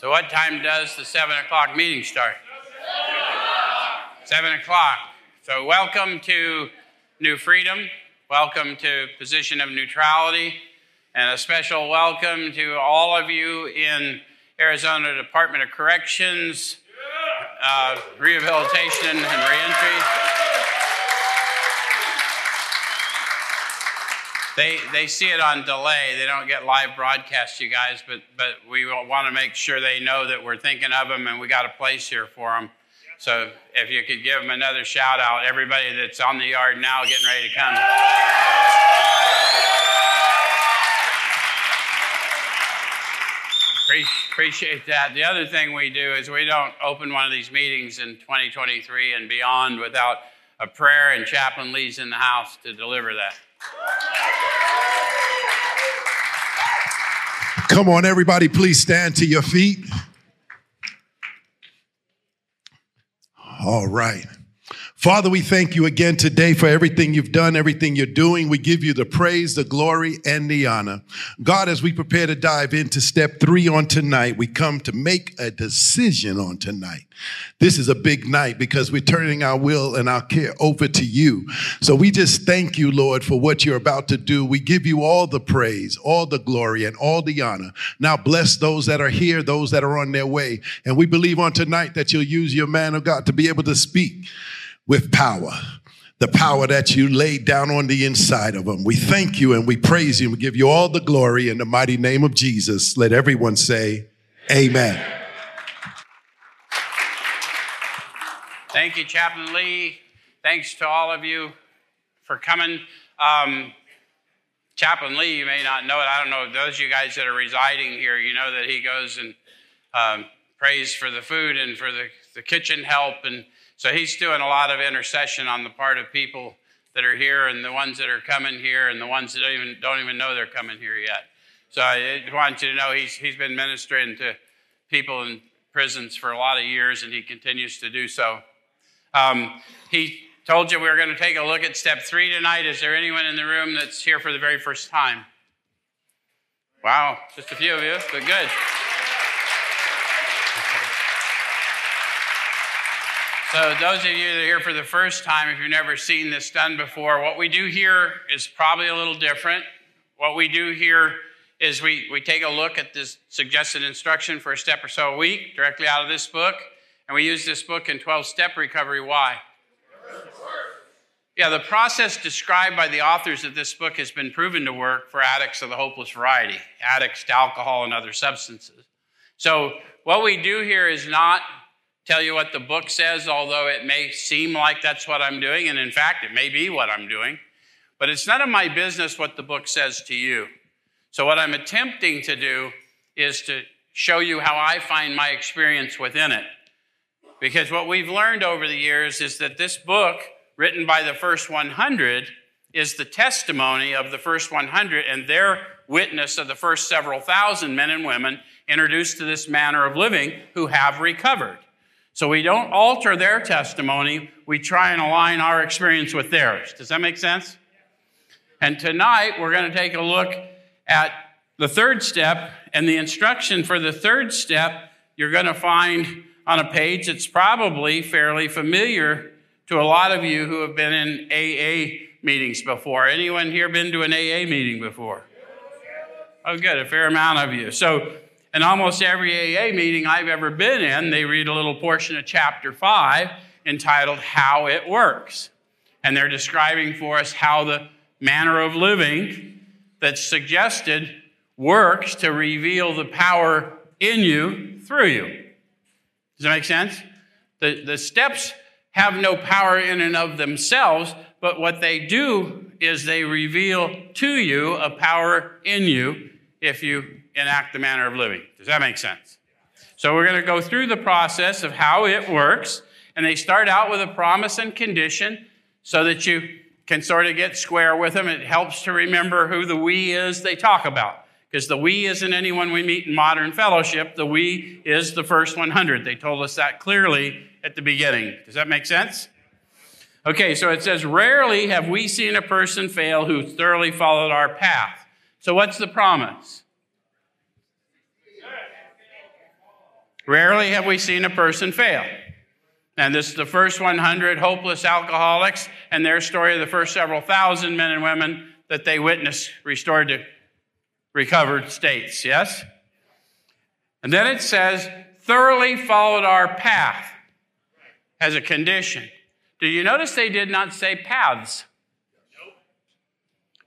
So, what time does the 7 o'clock meeting start? 7 o'clock. So, welcome to New Freedom. Welcome to Position of Neutrality. And a special welcome to all of you in Arizona Department of Corrections, uh, Rehabilitation and Reentry. They, they see it on delay. They don't get live broadcast, you guys, but, but we want to make sure they know that we're thinking of them and we got a place here for them. So if you could give them another shout out, everybody that's on the yard now getting ready to come. Appreciate that. The other thing we do is we don't open one of these meetings in 2023 and beyond without a prayer, and Chaplain Lee's in the house to deliver that. Come on, everybody, please stand to your feet. All right. Father, we thank you again today for everything you've done, everything you're doing. We give you the praise, the glory, and the honor. God, as we prepare to dive into step three on tonight, we come to make a decision on tonight. This is a big night because we're turning our will and our care over to you. So we just thank you, Lord, for what you're about to do. We give you all the praise, all the glory, and all the honor. Now bless those that are here, those that are on their way. And we believe on tonight that you'll use your man of God to be able to speak with power. The power that you laid down on the inside of them. We thank you and we praise you and we give you all the glory in the mighty name of Jesus. Let everyone say, Amen. Thank you, Chaplain Lee. Thanks to all of you for coming. Um, Chaplain Lee, you may not know it. I don't know. Those of you guys that are residing here, you know that he goes and um, prays for the food and for the, the kitchen help and so he's doing a lot of intercession on the part of people that are here and the ones that are coming here and the ones that don't even, don't even know they're coming here yet. So I want you to know he's, he's been ministering to people in prisons for a lot of years and he continues to do so. Um, he told you we were going to take a look at step three tonight. Is there anyone in the room that's here for the very first time? Wow, just a few of you, but good. So, those of you that are here for the first time, if you've never seen this done before, what we do here is probably a little different. What we do here is we, we take a look at this suggested instruction for a step or so a week directly out of this book, and we use this book in 12 step recovery. Why? Yeah, the process described by the authors of this book has been proven to work for addicts of the hopeless variety, addicts to alcohol and other substances. So, what we do here is not tell you what the book says, although it may seem like that's what I'm doing, and in fact, it may be what I'm doing. But it's none of my business what the book says to you. So, what I'm attempting to do is to show you how I find my experience within it. Because what we've learned over the years is that this book, written by the first 100, is the testimony of the first 100 and their witness of the first several thousand men and women introduced to this manner of living who have recovered. So we don't alter their testimony, we try and align our experience with theirs. Does that make sense? And tonight we're going to take a look at the third step, and the instruction for the third step you're going to find on a page that's probably fairly familiar to a lot of you who have been in AA meetings before. Anyone here been to an AA meeting before? Oh, good, a fair amount of you. So in almost every AA meeting I've ever been in, they read a little portion of chapter 5 entitled How It Works. And they're describing for us how the manner of living that's suggested works to reveal the power in you through you. Does that make sense? The, the steps have no power in and of themselves, but what they do is they reveal to you a power in you if you enact the manner of living. Does that make sense? So we're going to go through the process of how it works. And they start out with a promise and condition so that you can sort of get square with them. It helps to remember who the we is they talk about. Because the we isn't anyone we meet in modern fellowship. The we is the first 100. They told us that clearly at the beginning. Does that make sense? Okay, so it says, Rarely have we seen a person fail who thoroughly followed our path. So what's the promise? Rarely have we seen a person fail. And this is the first 100 hopeless alcoholics and their story of the first several thousand men and women that they witnessed restored to recovered states. Yes? And then it says, thoroughly followed our path as a condition. Do you notice they did not say paths?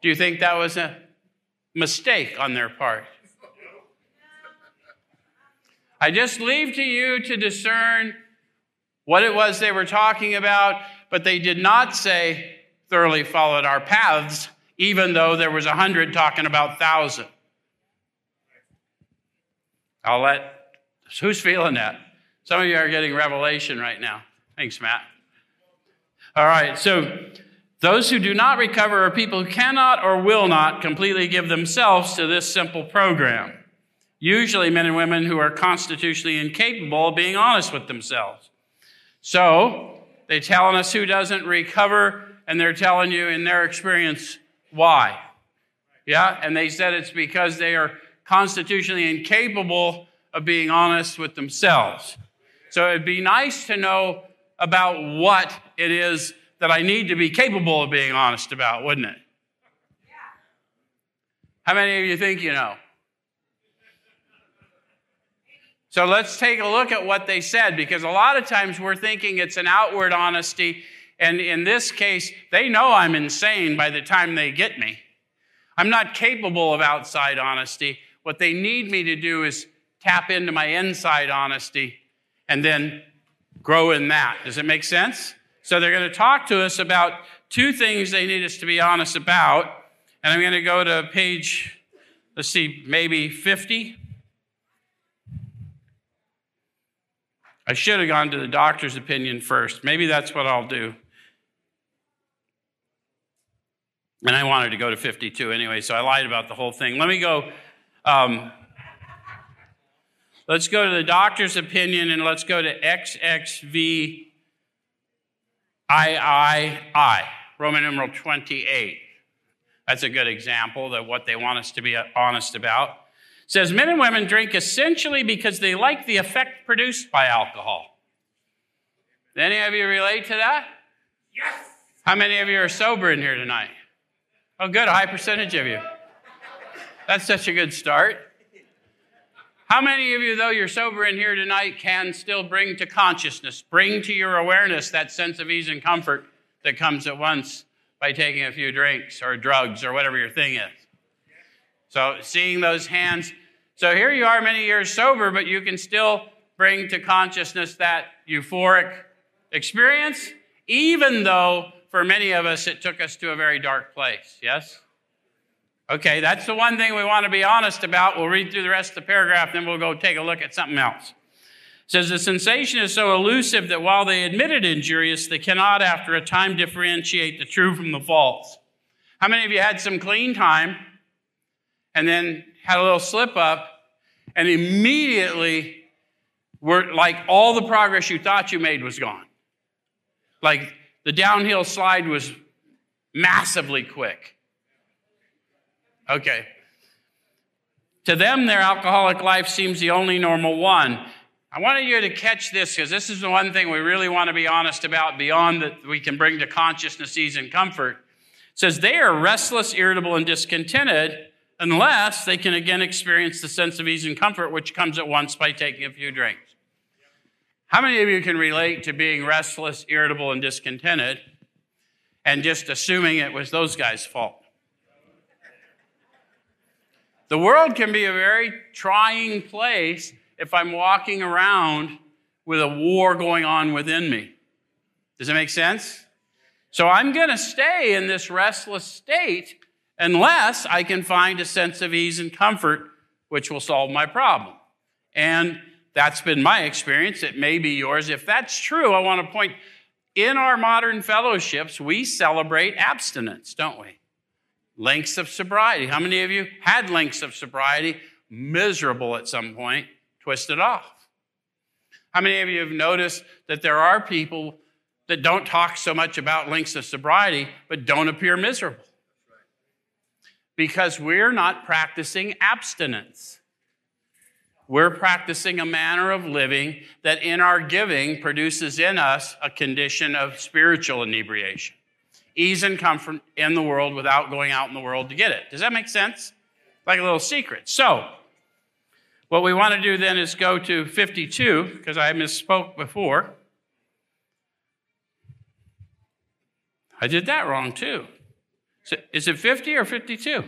Do you think that was a mistake on their part? I just leave to you to discern what it was they were talking about, but they did not say thoroughly followed our paths, even though there was a hundred talking about thousand. I'll let who's feeling that? Some of you are getting revelation right now. Thanks, Matt. All right, so those who do not recover are people who cannot or will not completely give themselves to this simple program usually men and women who are constitutionally incapable of being honest with themselves. So, they're telling us who doesn't recover, and they're telling you in their experience why. Yeah, and they said it's because they are constitutionally incapable of being honest with themselves. So it'd be nice to know about what it is that I need to be capable of being honest about, wouldn't it? Yeah. How many of you think you know? So let's take a look at what they said because a lot of times we're thinking it's an outward honesty. And in this case, they know I'm insane by the time they get me. I'm not capable of outside honesty. What they need me to do is tap into my inside honesty and then grow in that. Does it make sense? So they're going to talk to us about two things they need us to be honest about. And I'm going to go to page, let's see, maybe 50. I should have gone to the doctor's opinion first. Maybe that's what I'll do. And I wanted to go to 52 anyway, so I lied about the whole thing. Let me go. Um, let's go to the doctor's opinion and let's go to XXVIII, Roman numeral 28. That's a good example of what they want us to be honest about says men and women drink essentially because they like the effect produced by alcohol. Any of you relate to that? Yes. How many of you are sober in here tonight? Oh, good, a high percentage of you. That's such a good start. How many of you, though you're sober in here tonight, can still bring to consciousness, bring to your awareness that sense of ease and comfort that comes at once by taking a few drinks or drugs or whatever your thing is? So, seeing those hands. So, here you are many years sober, but you can still bring to consciousness that euphoric experience, even though for many of us it took us to a very dark place. Yes? Okay, that's the one thing we want to be honest about. We'll read through the rest of the paragraph, then we'll go take a look at something else. Says the sensation is so elusive that while they admit it injurious, they cannot, after a time, differentiate the true from the false. How many of you had some clean time and then had a little slip up, and immediately were like all the progress you thought you made was gone. Like the downhill slide was massively quick. Okay. To them, their alcoholic life seems the only normal one. I wanted you to catch this because this is the one thing we really want to be honest about beyond that we can bring to consciousness, ease, and comfort. It says they are restless, irritable, and discontented unless they can again experience the sense of ease and comfort which comes at once by taking a few drinks. How many of you can relate to being restless, irritable, and discontented and just assuming it was those guys' fault? The world can be a very trying place if I'm walking around with a war going on within me. Does it make sense? So I'm going to stay in this restless state unless I can find a sense of ease and comfort which will solve my problem. And that's been my experience. It may be yours. If that's true, I want to point in our modern fellowships, we celebrate abstinence, don't we? Lengths of sobriety. How many of you had lengths of sobriety, miserable at some point, twisted off? How many of you have noticed that there are people that don't talk so much about lengths of sobriety, but don't appear miserable? Because we're not practicing abstinence. we're practicing a manner of living that in our giving produces in us a condition of spiritual inebriation. Ease and comfort in the world without going out in the world to get it. Does that make sense? Like a little secret. So, what we want to do then is go to 52, because I misspoke before. I did that wrong too. Is it 50 or 52?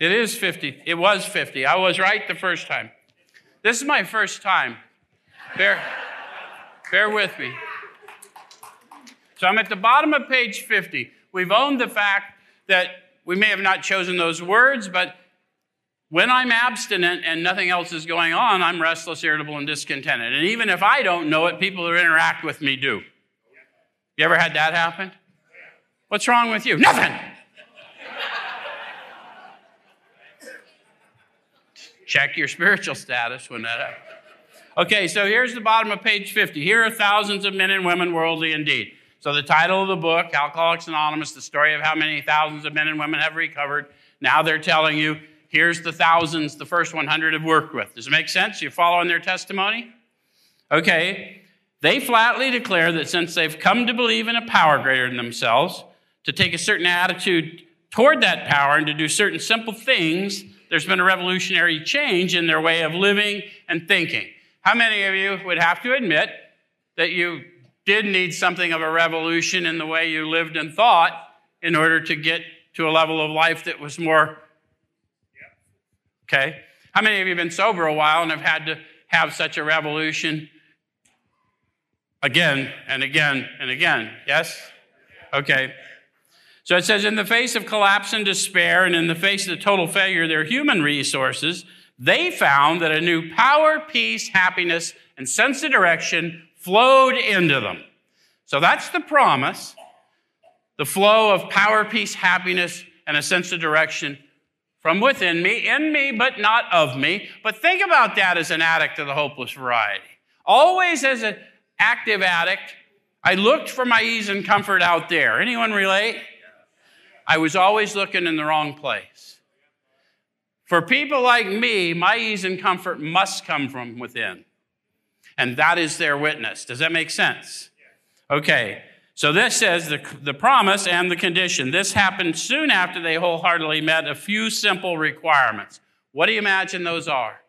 It is 50. It was 50. I was right the first time. This is my first time. Bear, bear with me. So I'm at the bottom of page 50. We've owned the fact that we may have not chosen those words, but when I'm abstinent and nothing else is going on, I'm restless, irritable, and discontented. And even if I don't know it, people who interact with me do. You ever had that happen? What's wrong with you? Nothing. Check your spiritual status when that happens. Okay, so here's the bottom of page 50. Here are thousands of men and women worldly indeed. So the title of the book, Alcoholics Anonymous, the story of how many thousands of men and women have recovered. Now they're telling you, here's the thousands the first 100 have worked with. Does it make sense? You following their testimony? Okay. They flatly declare that since they've come to believe in a power greater than themselves, to take a certain attitude toward that power and to do certain simple things, there's been a revolutionary change in their way of living and thinking. How many of you would have to admit that you did need something of a revolution in the way you lived and thought in order to get to a level of life that was more okay? How many of you have been sober a while and have had to have such a revolution again and again and again? Yes? Okay so it says, in the face of collapse and despair, and in the face of the total failure of their human resources, they found that a new power, peace, happiness, and sense of direction flowed into them. So that's the promise the flow of power, peace, happiness, and a sense of direction from within me, in me, but not of me. But think about that as an addict of the hopeless variety. Always as an active addict, I looked for my ease and comfort out there. Anyone relate? I was always looking in the wrong place. For people like me, my ease and comfort must come from within. And that is their witness. Does that make sense? Okay. So this says the, the promise and the condition. This happened soon after they wholeheartedly met a few simple requirements. What do you imagine those are?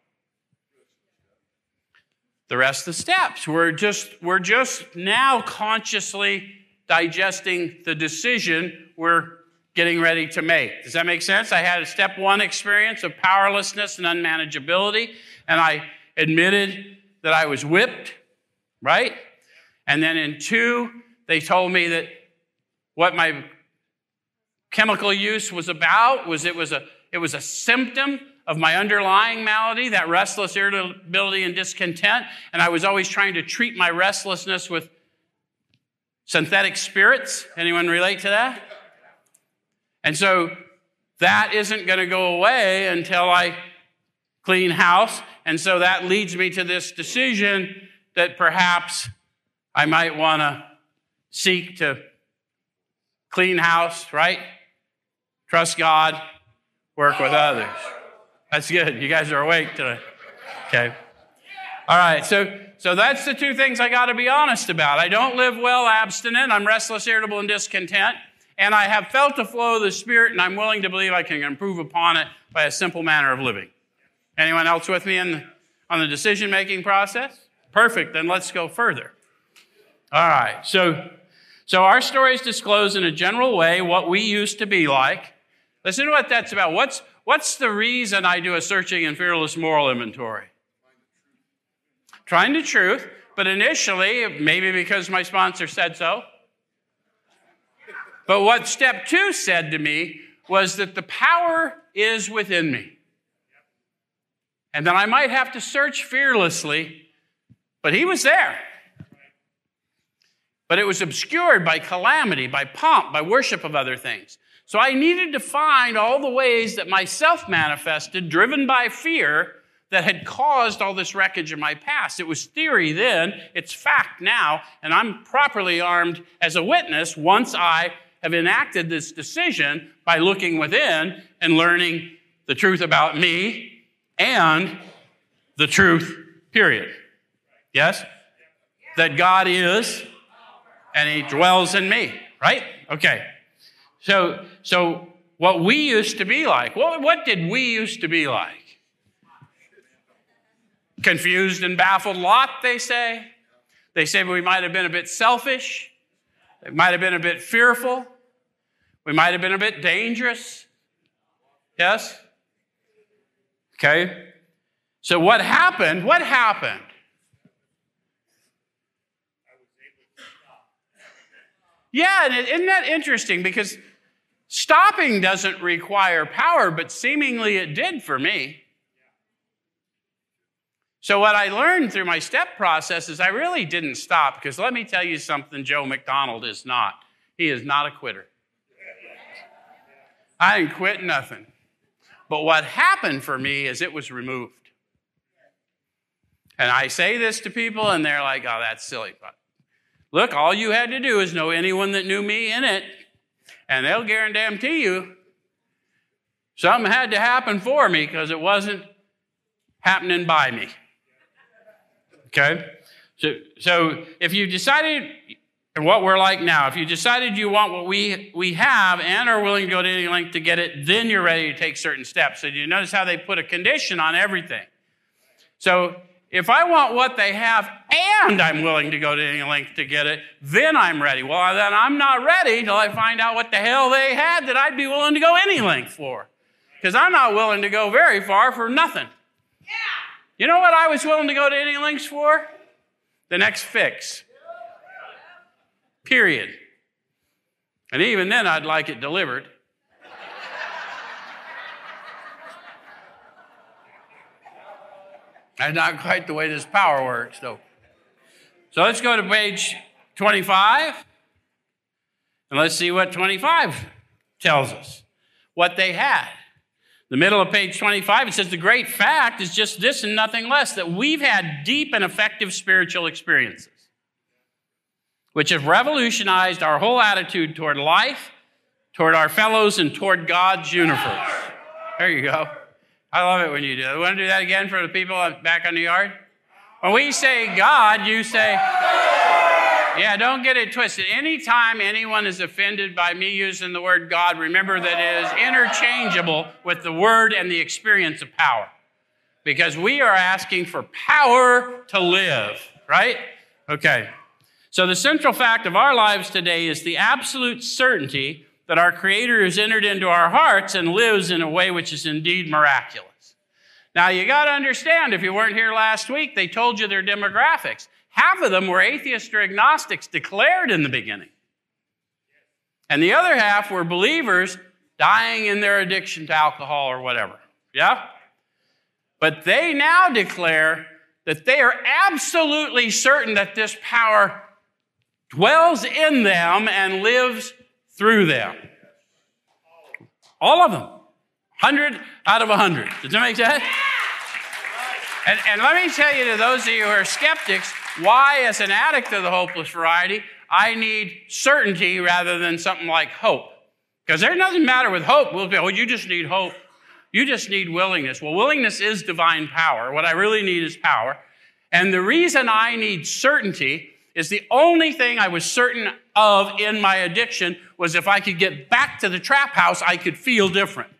The rest of the steps. We're just, we're just now consciously digesting the decision we're getting ready to make. Does that make sense? I had a step one experience of powerlessness and unmanageability, and I admitted that I was whipped, right? And then in two, they told me that what my chemical use was about was it was a it was a symptom of my underlying malady, that restless irritability and discontent, and I was always trying to treat my restlessness with synthetic spirits. Anyone relate to that? And so that isn't going to go away until I clean house. And so that leads me to this decision that perhaps I might want to seek to clean house, right? Trust God, work with others. That's good. You guys are awake today. Okay. All right. So so that's the two things I got to be honest about. I don't live well abstinent. I'm restless, irritable, and discontent and I have felt the flow of the Spirit, and I'm willing to believe I can improve upon it by a simple manner of living. Anyone else with me in, on the decision making process? Perfect, then let's go further. All right, so, so our stories disclose in a general way what we used to be like. Listen to what that's about. What's, what's the reason I do a searching and fearless moral inventory? Trying the truth, but initially, maybe because my sponsor said so, but what step two said to me was that the power is within me. And that I might have to search fearlessly, but he was there. But it was obscured by calamity, by pomp, by worship of other things. So I needed to find all the ways that myself manifested, driven by fear, that had caused all this wreckage in my past. It was theory then, it's fact now, and I'm properly armed as a witness once I have enacted this decision by looking within and learning the truth about me and the truth, period. Yes? That God is and he dwells in me, right? Okay. So, so what we used to be like, what, what did we used to be like? Confused and baffled lot, they say. They say we might have been a bit selfish. It might have been a bit fearful. We might have been a bit dangerous. Yes? Okay. So what happened? What happened? Yeah, and isn't that interesting? Because stopping doesn't require power, but seemingly it did for me. So, what I learned through my step process is I really didn't stop, because let me tell you something Joe McDonald is not. He is not a quitter. I didn't quit nothing. But what happened for me is it was removed. And I say this to people, and they're like, oh, that's silly. But look, all you had to do is know anyone that knew me in it, and they'll guarantee you something had to happen for me because it wasn't happening by me. Okay? So, so if you decided, and what we're like now, if you decided you want what we, we have and are willing to go to any length to get it, then you're ready to take certain steps. So you notice how they put a condition on everything. So if I want what they have and I'm willing to go to any length to get it, then I'm ready. Well, then I'm not ready till I find out what the hell they had that I'd be willing to go any length for. Because I'm not willing to go very far for nothing. You know what I was willing to go to any lengths for? The next fix. Period. And even then, I'd like it delivered. That's not quite the way this power works, though. So let's go to page 25. And let's see what 25 tells us. What they had. The middle of page 25, it says the great fact is just this and nothing less that we've had deep and effective spiritual experiences, which have revolutionized our whole attitude toward life, toward our fellows, and toward God's universe. There you go. I love it when you do that. Want to do that again for the people back on the yard? When we say God, you say, yeah, don't get it twisted. Anytime anyone is offended by me using the word God, remember that it is interchangeable with the word and the experience of power. Because we are asking for power to live, right? Okay. So the central fact of our lives today is the absolute certainty that our Creator has entered into our hearts and lives in a way which is indeed miraculous. Now, you got to understand, if you weren't here last week, they told you their demographics. Half of them were atheists or agnostics declared in the beginning. And the other half were believers dying in their addiction to alcohol or whatever. Yeah? But they now declare that they are absolutely certain that this power dwells in them and lives through them. All of them. 100 out of 100. Does that make sense? And, and let me tell you to those of you who are skeptics, why, as an addict of the hopeless variety, I need certainty rather than something like hope. Because there's doesn't matter with hope. We'll oh, you just need hope. You just need willingness. Well, willingness is divine power. What I really need is power. And the reason I need certainty is the only thing I was certain of in my addiction was if I could get back to the trap house, I could feel different.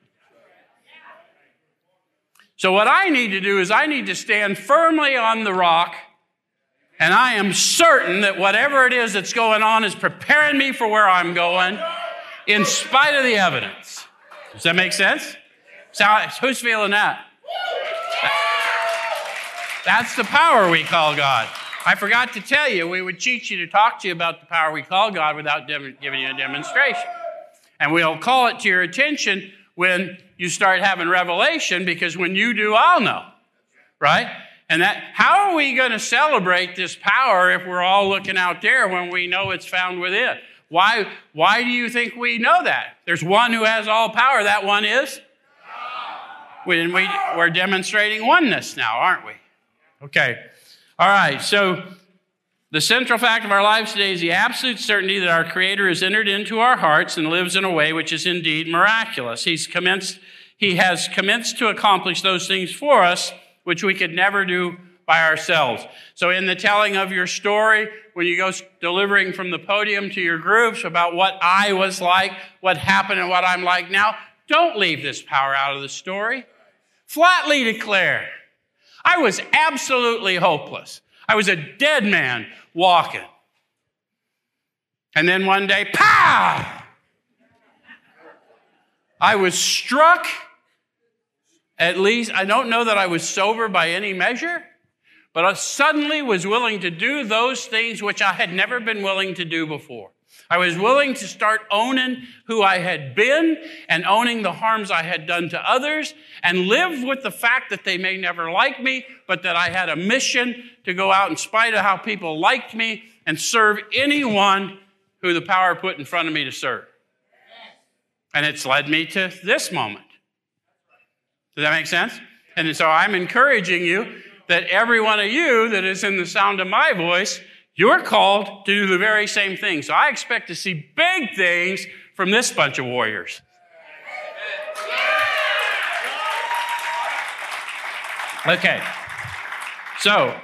So, what I need to do is I need to stand firmly on the rock and I am certain that whatever it is that's going on is preparing me for where I'm going in spite of the evidence. Does that make sense? So, who's feeling that? That's the power we call God. I forgot to tell you, we would teach you to talk to you about the power we call God without giving you a demonstration. And we'll call it to your attention when you start having revelation, because when you do, I'll know. Right? And that, how are we going to celebrate this power if we're all looking out there when we know it's found within? Why, why do you think we know that? There's one who has all power. That one is? We, we, we're demonstrating oneness now, aren't we? Okay. All right. So, the central fact of our lives today is the absolute certainty that our Creator has entered into our hearts and lives in a way which is indeed miraculous. He's commenced He has commenced to accomplish those things for us, which we could never do by ourselves. So, in the telling of your story, when you go delivering from the podium to your groups about what I was like, what happened, and what I'm like now, don't leave this power out of the story. Flatly declare, I was absolutely hopeless. I was a dead man walking. And then one day, pow! I was struck. At least, I don't know that I was sober by any measure, but I suddenly was willing to do those things which I had never been willing to do before. I was willing to start owning who I had been and owning the harms I had done to others and live with the fact that they may never like me, but that I had a mission to go out in spite of how people liked me and serve anyone who the power put in front of me to serve. And it's led me to this moment. Does that make sense? And so I'm encouraging you that every one of you that is in the sound of my voice, you're called to do the very same thing. So I expect to see big things from this bunch of warriors. Okay. So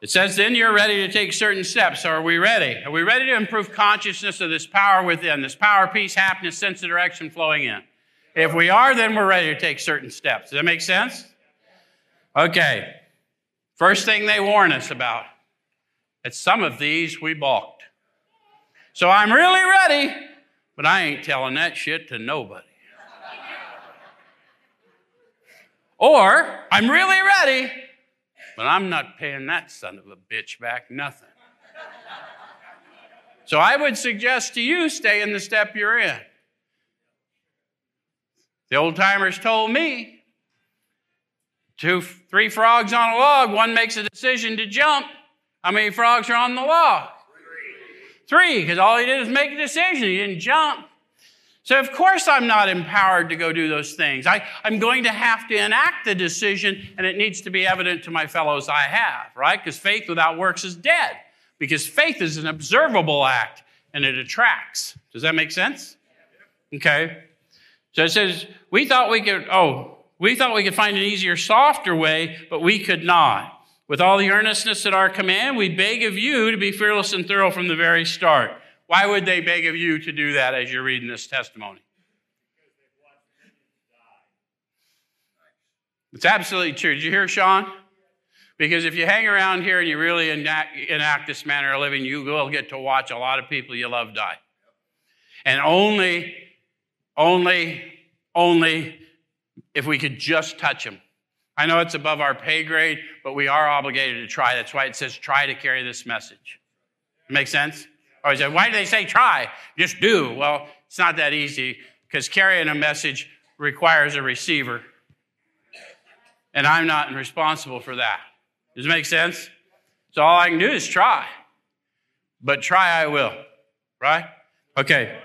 it says, then you're ready to take certain steps. Are we ready? Are we ready to improve consciousness of this power within, this power, peace, happiness, sense of direction flowing in? If we are, then we're ready to take certain steps. Does that make sense? Okay. First thing they warn us about at some of these we balked. So I'm really ready, but I ain't telling that shit to nobody. or I'm really ready, but I'm not paying that son of a bitch back nothing. so I would suggest to you stay in the step you're in. The old timers told me Two, three frogs on a log, one makes a decision to jump. How many frogs are on the log? Three, because all he did was make a decision. He didn't jump. So, of course, I'm not empowered to go do those things. I, I'm going to have to enact the decision, and it needs to be evident to my fellows I have, right? Because faith without works is dead. Because faith is an observable act and it attracts. Does that make sense? Okay. So it says, we thought we could, oh, we thought we could find an easier, softer way, but we could not. With all the earnestness at our command, we beg of you to be fearless and thorough from the very start. Why would they beg of you to do that as you're reading this testimony? It's absolutely true. Did you hear Sean? Because if you hang around here and you really enact, enact this manner of living, you will get to watch a lot of people you love die. And only, only, only if we could just touch him. I know it's above our pay grade, but we are obligated to try. That's why it says try to carry this message. Make sense? Or is it, why do they say try? Just do. Well, it's not that easy because carrying a message requires a receiver. And I'm not responsible for that. Does it make sense? So all I can do is try. But try I will. Right? Okay.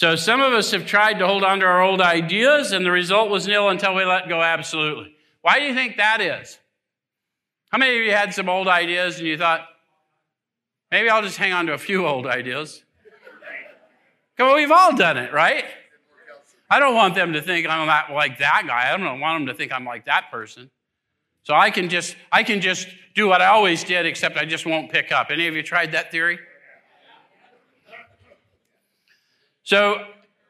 So some of us have tried to hold on to our old ideas, and the result was nil until we let go absolutely. Why do you think that is? How many of you had some old ideas and you thought, maybe I'll just hang on to a few old ideas? On, we've all done it, right? I don't want them to think I'm not like that guy. I don't want them to think I'm like that person. So I can just I can just do what I always did, except I just won't pick up. Any of you tried that theory? So,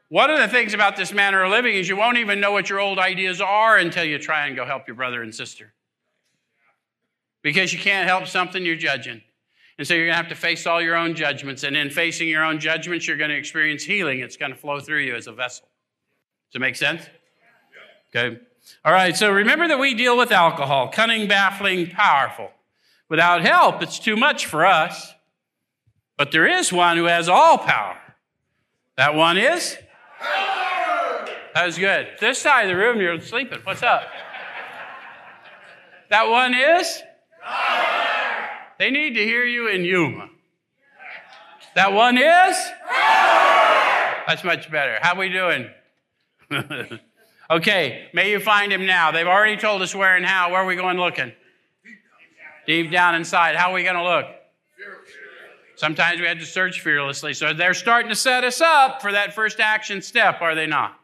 one of the things about this manner of living is you won't even know what your old ideas are until you try and go help your brother and sister. Because you can't help something you're judging. And so you're going to have to face all your own judgments. And in facing your own judgments, you're going to experience healing. It's going to flow through you as a vessel. Does it make sense? Okay. All right. So remember that we deal with alcohol cunning, baffling, powerful. Without help, it's too much for us. But there is one who has all power. That one is? That was good. This side of the room, you're sleeping. What's up? That one is? They need to hear you in Yuma. That one is? That's much better. How we doing? okay, may you find him now. They've already told us where and how. Where are we going looking? Deep down inside. How are we going to look? Sometimes we had to search fearlessly. So they're starting to set us up for that first action step, are they not?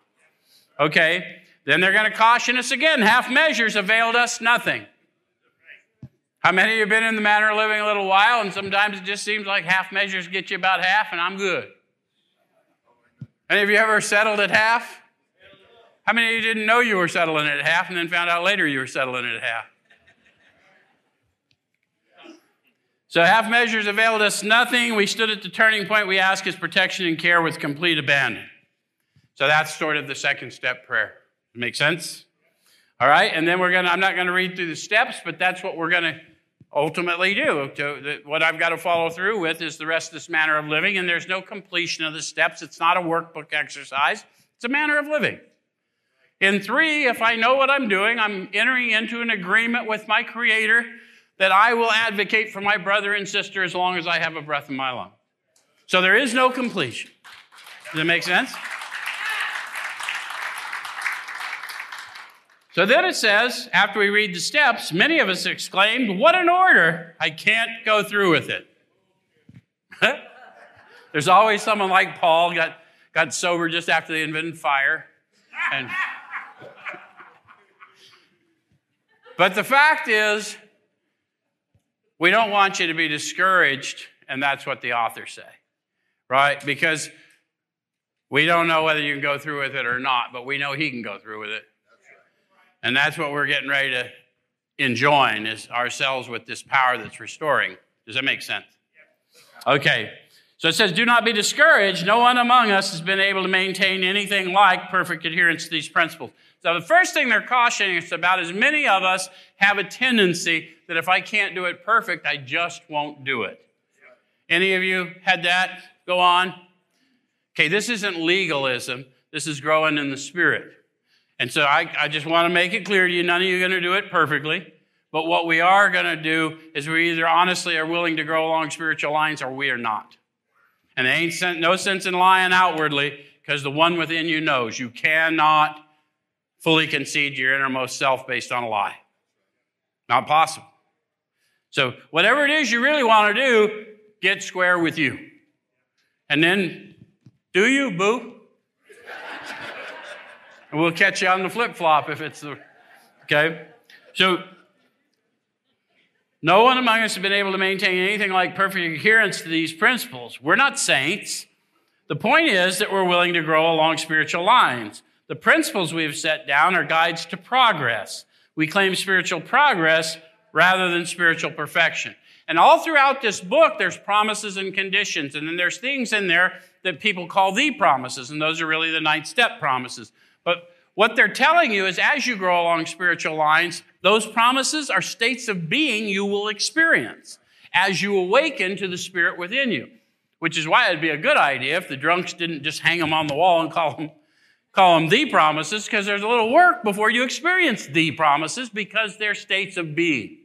Okay. Then they're going to caution us again. Half measures availed us nothing. How many of you have been in the manner of living a little while, and sometimes it just seems like half measures get you about half, and I'm good? Any of you ever settled at half? How many of you didn't know you were settling at half and then found out later you were settling at half? So half measures availed us nothing. We stood at the turning point. We asked his protection and care with complete abandon. So that's sort of the second step prayer. Make sense? All right, and then we're gonna. I'm not going to read through the steps, but that's what we're going to ultimately do. To, what I've got to follow through with is the rest of this manner of living, and there's no completion of the steps. It's not a workbook exercise. It's a manner of living. In three, if I know what I'm doing, I'm entering into an agreement with my Creator that I will advocate for my brother and sister as long as I have a breath in my lung. So there is no completion. Does that make sense? So then it says, after we read the steps, many of us exclaimed, What an order! I can't go through with it. There's always someone like Paul, got, got sober just after they invented fire. And but the fact is, we don't want you to be discouraged, and that's what the authors say, right? Because we don't know whether you can go through with it or not, but we know he can go through with it. And that's what we're getting ready to enjoin is ourselves with this power that's restoring. Does that make sense? Okay. So it says, Do not be discouraged. No one among us has been able to maintain anything like perfect adherence to these principles. So the first thing they're cautioning us about is many of us have a tendency that if I can't do it perfect, I just won't do it. Any of you had that go on? Okay, this isn't legalism. This is growing in the spirit. And so I, I just want to make it clear to you none of you are going to do it perfectly. But what we are going to do is we either honestly are willing to grow along spiritual lines or we are not. And there ain't no sense in lying outwardly because the one within you knows you cannot fully concede your innermost self based on a lie. Not possible. So, whatever it is you really want to do, get square with you. And then, do you, boo? And we'll catch you on the flip flop if it's the. Okay? So, no one among us has been able to maintain anything like perfect adherence to these principles. We're not saints. The point is that we're willing to grow along spiritual lines. The principles we've set down are guides to progress. We claim spiritual progress rather than spiritual perfection. And all throughout this book, there's promises and conditions. And then there's things in there that people call the promises. And those are really the ninth step promises. But what they're telling you is as you grow along spiritual lines, those promises are states of being you will experience as you awaken to the spirit within you. Which is why it'd be a good idea if the drunks didn't just hang them on the wall and call them, call them the promises, because there's a little work before you experience the promises because they're states of being.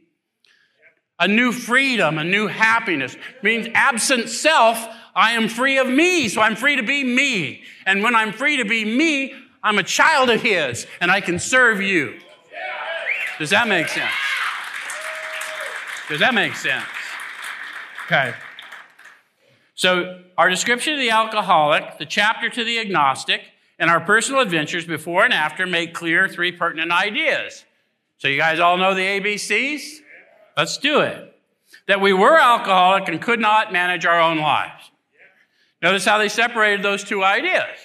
A new freedom, a new happiness means absent self, I am free of me, so I'm free to be me. And when I'm free to be me, I'm a child of His and I can serve you. Does that make sense? Does that make sense? Okay. So, our description of the alcoholic, the chapter to the agnostic, and our personal adventures before and after make clear three pertinent ideas. So, you guys all know the ABCs? Let's do it. That we were alcoholic and could not manage our own lives. Notice how they separated those two ideas.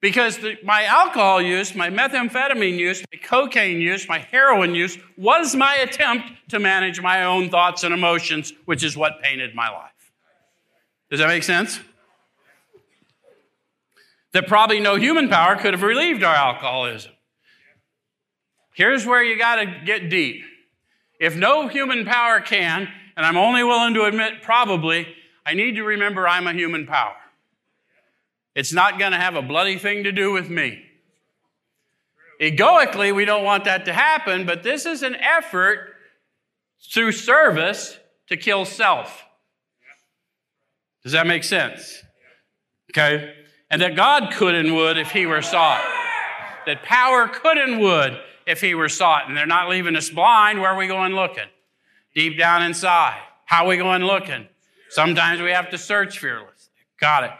Because the, my alcohol use, my methamphetamine use, my cocaine use, my heroin use was my attempt to manage my own thoughts and emotions, which is what painted my life. Does that make sense? That probably no human power could have relieved our alcoholism. Here's where you got to get deep. If no human power can, and I'm only willing to admit probably, I need to remember I'm a human power. It's not going to have a bloody thing to do with me. Egoically, we don't want that to happen, but this is an effort through service to kill self. Does that make sense? Okay? And that God could and would if he were sought. That power could and would if he were sought. And they're not leaving us blind. Where are we going looking? Deep down inside. How are we going looking? Sometimes we have to search fearlessly. Got it.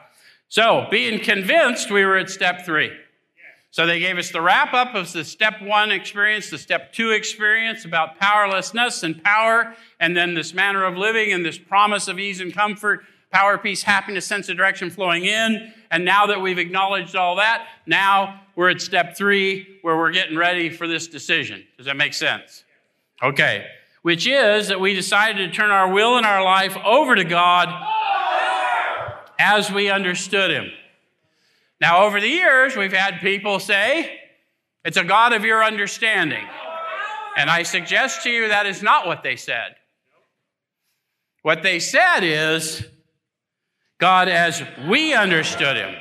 So, being convinced, we were at step three. So they gave us the wrap up of the step one experience, the step two experience about powerlessness and power, and then this manner of living and this promise of ease and comfort, power, peace, happiness, sense of direction flowing in. And now that we've acknowledged all that, now we're at step three where we're getting ready for this decision. Does that make sense? Okay. Which is that we decided to turn our will and our life over to God as we understood Him. Now, over the years, we've had people say, it's a God of your understanding. And I suggest to you that is not what they said. What they said is, God as we understood him.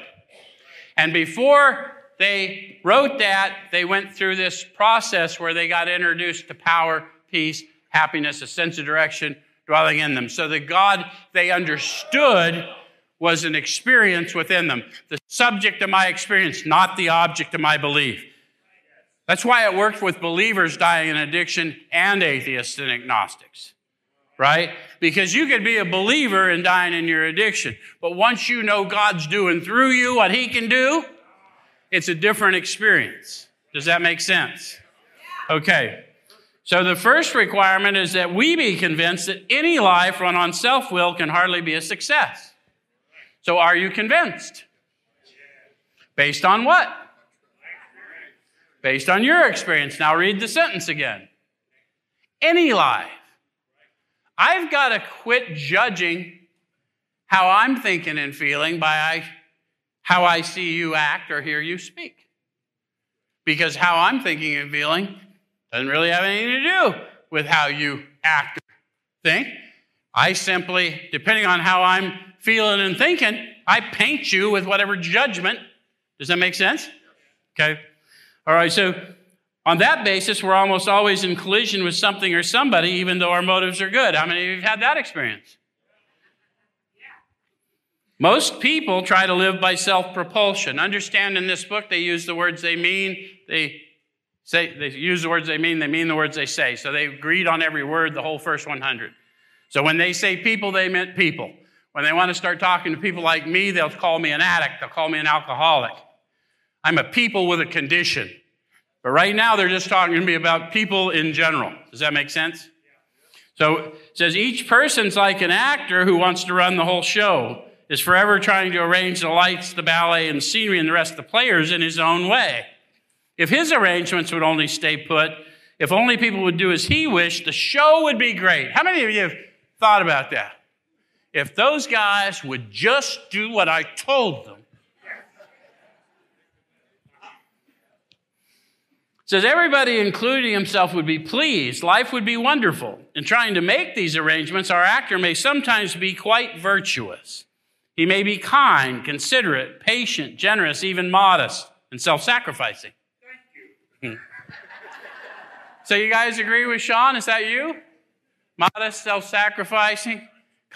And before they wrote that, they went through this process where they got introduced to power, peace, happiness, a sense of direction dwelling in them. So the God they understood was an experience within them, the subject of my experience, not the object of my belief. That's why it worked with believers dying in addiction and atheists and agnostics, right? Because you could be a believer and dying in your addiction, but once you know God's doing through you what He can do, it's a different experience. Does that make sense? Okay. So the first requirement is that we be convinced that any life run on self will can hardly be a success. So are you convinced? Based on what? Based on your experience. Now read the sentence again. Any life. I've got to quit judging how I'm thinking and feeling by how I see you act or hear you speak. Because how I'm thinking and feeling doesn't really have anything to do with how you act or think. I simply, depending on how I'm feeling and thinking, I paint you with whatever judgment. Does that make sense? Okay. All right, so on that basis, we're almost always in collision with something or somebody, even though our motives are good. How many of you have had that experience? Most people try to live by self propulsion. Understand in this book, they use the words they mean, they say, they use the words they mean, they mean the words they say. So they agreed on every word, the whole first 100. So when they say people, they meant people. When they want to start talking to people like me, they'll call me an addict, they'll call me an alcoholic. I'm a people with a condition. But right now, they're just talking to me about people in general. Does that make sense? So it says each person's like an actor who wants to run the whole show, is forever trying to arrange the lights, the ballet, and the scenery and the rest of the players in his own way. If his arrangements would only stay put, if only people would do as he wished, the show would be great. How many of you have thought about that? if those guys would just do what I told them. says everybody, including himself, would be pleased. Life would be wonderful. In trying to make these arrangements, our actor may sometimes be quite virtuous. He may be kind, considerate, patient, generous, even modest, and self sacrificing. Thank you. Hmm. so, you guys agree with Sean? Is that you? Modest, self sacrificing?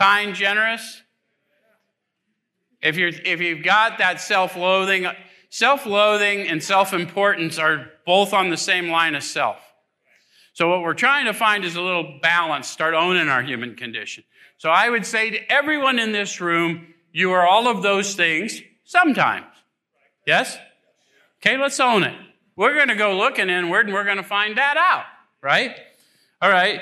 kind, generous. If, you're, if you've got that self loathing, self loathing and self importance are both on the same line as self. So, what we're trying to find is a little balance, start owning our human condition. So, I would say to everyone in this room, you are all of those things sometimes. Yes? Okay, let's own it. We're going to go looking inward and we're going to find that out, right? All right.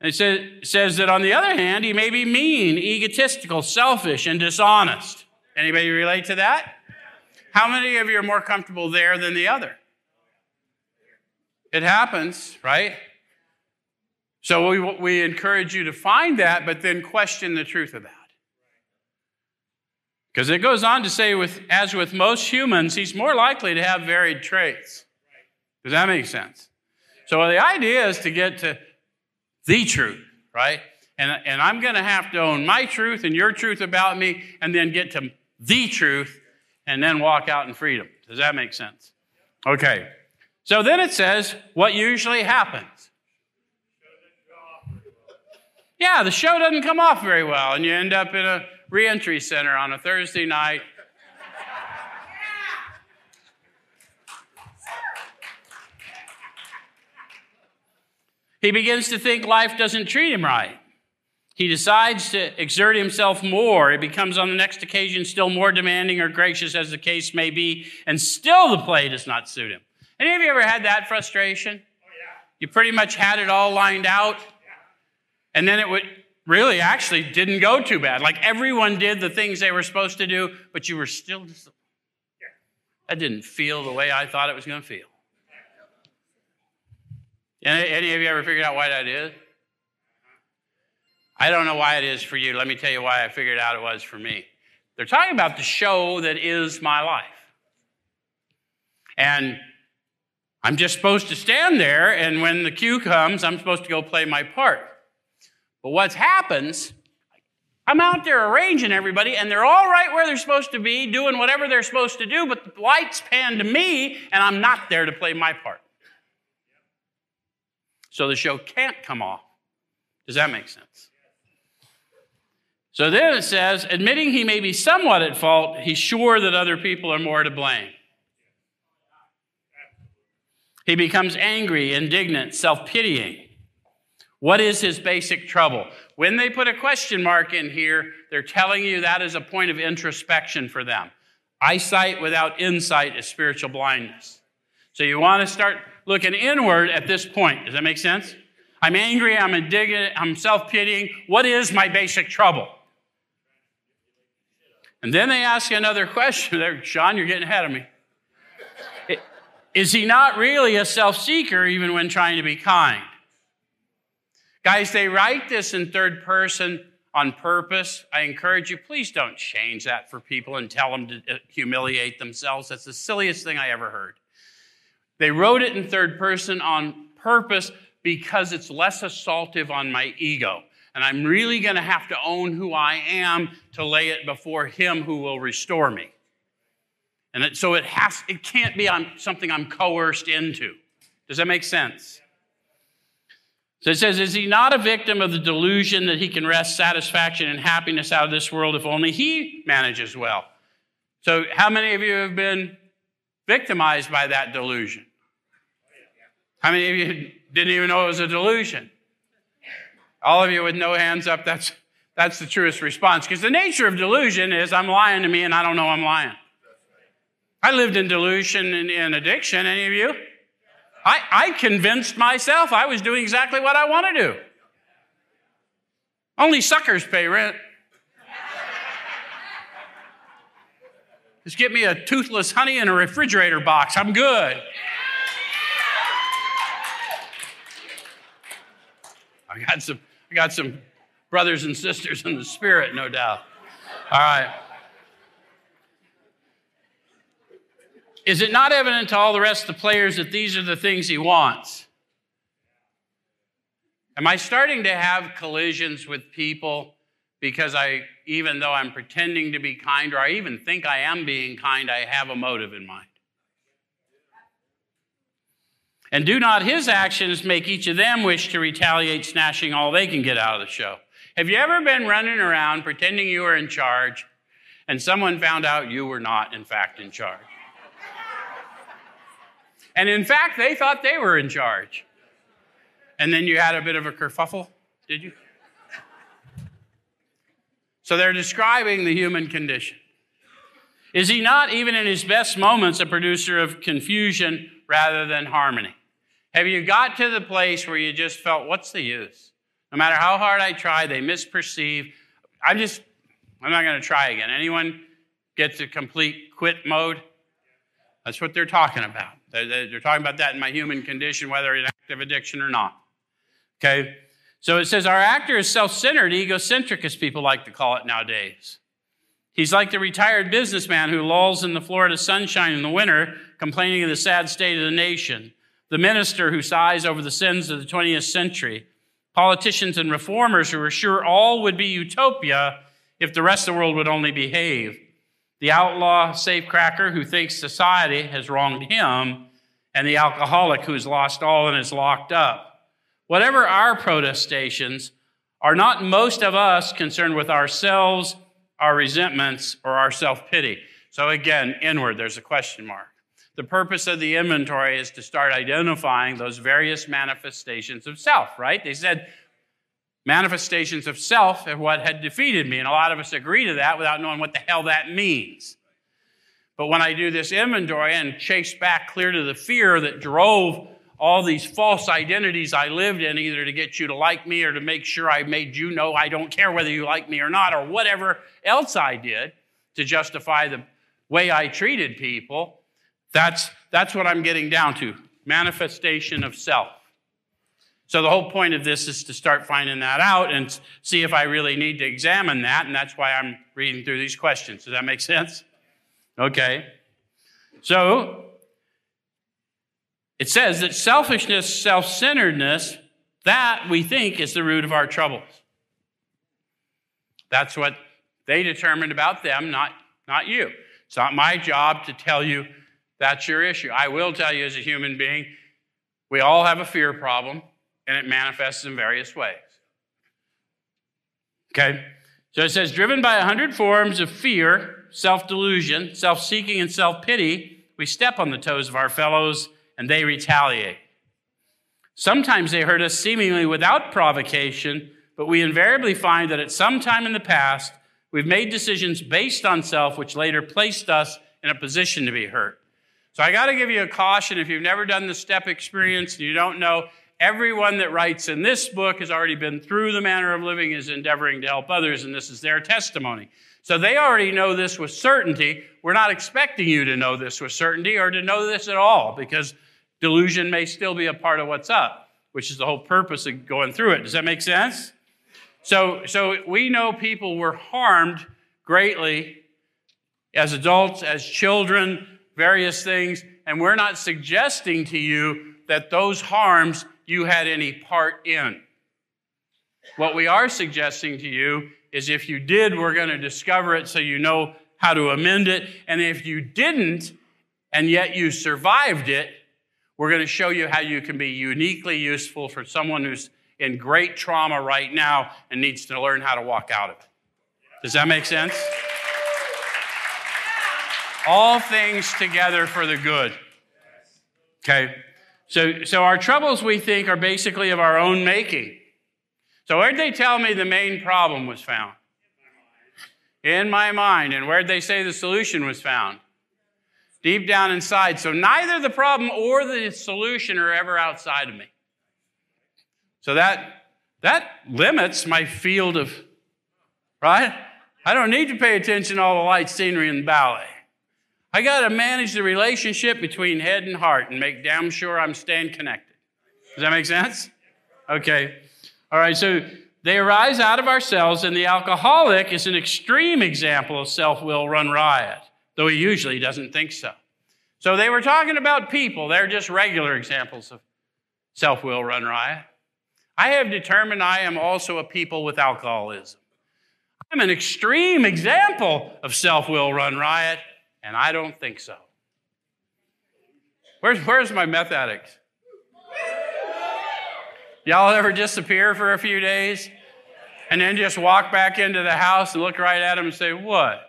It says, that on the other hand, he may be mean, egotistical, selfish, and dishonest. Anybody relate to that? How many of you are more comfortable there than the other? It happens, right? So we, we encourage you to find that, but then question the truth of that. Because it goes on to say, with, as with most humans, he's more likely to have varied traits. Does that make sense? So the idea is to get to the truth, right? And, and I'm going to have to own my truth and your truth about me and then get to the truth and then walk out in freedom. Does that make sense? Okay. So then it says what usually happens. Yeah, the show doesn't come off very well, and you end up in a reentry center on a Thursday night He begins to think life doesn't treat him right. He decides to exert himself more. He becomes on the next occasion still more demanding or gracious as the case may be, and still the play does not suit him. Any of you ever had that frustration? Oh, yeah. You pretty much had it all lined out, and then it would really actually didn't go too bad. Like everyone did the things they were supposed to do, but you were still just, that didn't feel the way I thought it was going to feel. Any, any of you ever figured out why that is? I don't know why it is for you. Let me tell you why I figured out it was for me. They're talking about the show that is my life. And I'm just supposed to stand there, and when the cue comes, I'm supposed to go play my part. But what happens, I'm out there arranging everybody, and they're all right where they're supposed to be, doing whatever they're supposed to do, but the lights pan to me, and I'm not there to play my part. So the show can't come off. Does that make sense? So then it says, admitting he may be somewhat at fault, he's sure that other people are more to blame. He becomes angry, indignant, self pitying. What is his basic trouble? When they put a question mark in here, they're telling you that is a point of introspection for them. Eyesight without insight is spiritual blindness. So you want to start looking inward at this point. Does that make sense? I'm angry, I'm indignant, I'm self pitying. What is my basic trouble? And then they ask you another question. There, Sean, you're getting ahead of me. Is he not really a self seeker even when trying to be kind? Guys, they write this in third person on purpose. I encourage you, please don't change that for people and tell them to uh, humiliate themselves. That's the silliest thing I ever heard. They wrote it in third person on purpose because it's less assaultive on my ego and I'm really going to have to own who I am to lay it before Him who will restore me. And it, so it has, it can't be something I'm coerced into. Does that make sense? So it says, Is he not a victim of the delusion that he can wrest satisfaction and happiness out of this world if only he manages well? So, how many of you have been victimized by that delusion? How many of you didn't even know it was a delusion? All of you with no hands up, that's, that's the truest response. Because the nature of delusion is I'm lying to me and I don't know I'm lying. I lived in delusion and in addiction. Any of you? I, I convinced myself I was doing exactly what I want to do. Only suckers pay rent. Just get me a toothless honey in a refrigerator box. I'm good. I got some I got some brothers and sisters in the spirit, no doubt. All right. Is it not evident to all the rest of the players that these are the things he wants? Am I starting to have collisions with people because I, even though I'm pretending to be kind or I even think I am being kind, I have a motive in mind? And do not his actions make each of them wish to retaliate, snatching all they can get out of the show? Have you ever been running around pretending you were in charge and someone found out you were not, in fact, in charge? And in fact, they thought they were in charge. And then you had a bit of a kerfuffle, did you? So they're describing the human condition. Is he not, even in his best moments, a producer of confusion rather than harmony? Have you got to the place where you just felt, what's the use? No matter how hard I try, they misperceive. I'm just, I'm not going to try again. Anyone get to complete quit mode? That's what they're talking about. They're, talking about that in my human condition, whether it's active addiction or not. Okay? So it says our actor is self centered, egocentric, as people like to call it nowadays. He's like the retired businessman who lolls in the Florida sunshine in the winter, complaining of the sad state of the nation. The minister who sighs over the sins of the 20th century. Politicians and reformers who are sure all would be utopia if the rest of the world would only behave. The outlaw safecracker who thinks society has wronged him, and the alcoholic who's lost all and is locked up. Whatever our protestations, are not most of us concerned with ourselves our resentments, or our self pity. So again, inward, there's a question mark. The purpose of the inventory is to start identifying those various manifestations of self, right? They said, Manifestations of self are what had defeated me. And a lot of us agree to that without knowing what the hell that means. But when I do this inventory and chase back clear to the fear that drove all these false identities I lived in, either to get you to like me or to make sure I made you know I don't care whether you like me or not, or whatever else I did to justify the way I treated people, that's, that's what I'm getting down to manifestation of self. So the whole point of this is to start finding that out and see if I really need to examine that, and that's why I'm reading through these questions. Does that make sense? Okay. So it says that selfishness, self centeredness, that we think is the root of our troubles. That's what they determined about them, not, not you. It's not my job to tell you that's your issue. I will tell you as a human being, we all have a fear problem, and it manifests in various ways. Okay? So it says, driven by a hundred forms of fear, self delusion, self seeking, and self pity, we step on the toes of our fellows and they retaliate. Sometimes they hurt us seemingly without provocation, but we invariably find that at some time in the past, we've made decisions based on self, which later placed us in a position to be hurt. So I got to give you a caution if you've never done the step experience and you don't know, everyone that writes in this book has already been through the manner of living, is endeavoring to help others, and this is their testimony. So they already know this with certainty. We're not expecting you to know this with certainty or to know this at all because delusion may still be a part of what's up, which is the whole purpose of going through it. Does that make sense? So, so we know people were harmed greatly as adults, as children, various things, and we're not suggesting to you that those harms you had any part in. What we are suggesting to you is if you did, we're going to discover it so you know how to amend it. And if you didn't, and yet you survived it, we're going to show you how you can be uniquely useful for someone who's in great trauma right now and needs to learn how to walk out of it. Does that make sense? All things together for the good. Okay? So, so our troubles, we think, are basically of our own making. So, where'd they tell me the main problem was found? In my mind. And where'd they say the solution was found? deep down inside. So neither the problem or the solution are ever outside of me. So that, that limits my field of, right? I don't need to pay attention to all the light scenery and ballet. I got to manage the relationship between head and heart and make damn sure I'm staying connected. Does that make sense? Okay. All right. So they arise out of ourselves, and the alcoholic is an extreme example of self will run riot though he usually doesn't think so. So they were talking about people. They're just regular examples of self will run riot. I have determined I am also a people with alcoholism. I'm an extreme example of self will run riot, and I don't think so. Where's, where's my meth addicts? Y'all ever disappear for a few days and then just walk back into the house and look right at them and say, What?